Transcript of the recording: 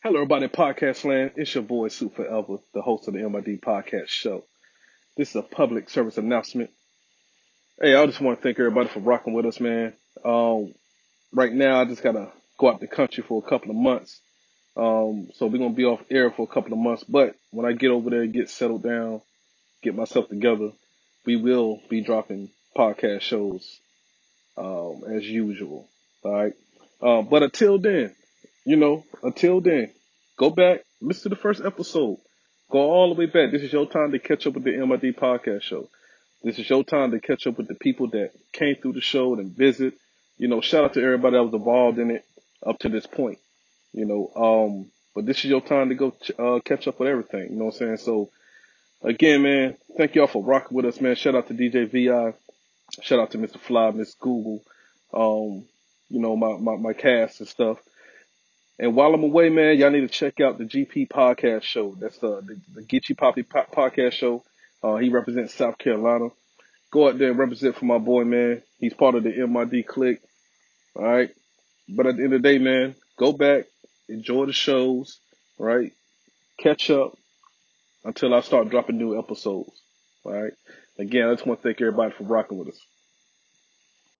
Hello, everybody podcast land. It's your boy, Sue Forever, the host of the MID podcast show. This is a public service announcement. Hey, I just want to thank everybody for rocking with us, man. Um, right now, I just got to go out the country for a couple of months. Um, so we're going to be off air for a couple of months. But when I get over there, get settled down, get myself together, we will be dropping podcast shows um, as usual. All right. Um, but until then, you know, until then, go back, listen to the first episode. Go all the way back. This is your time to catch up with the MID podcast show. This is your time to catch up with the people that came through the show and visit. You know, shout out to everybody that was involved in it up to this point. You know, um, but this is your time to go uh, catch up with everything. You know what I'm saying? So, again, man, thank y'all for rocking with us, man. Shout out to DJ VI. Shout out to Mr. Fly, Miss Google. Um, you know, my, my, my cast and stuff. And while I'm away, man, y'all need to check out the GP podcast show. That's uh, the, the Get You Poppy podcast show. Uh, he represents South Carolina. Go out there and represent for my boy, man. He's part of the MID clique. All right. But at the end of the day, man, go back, enjoy the shows, right? Catch up until I start dropping new episodes. All right. Again, I just want to thank everybody for rocking with us.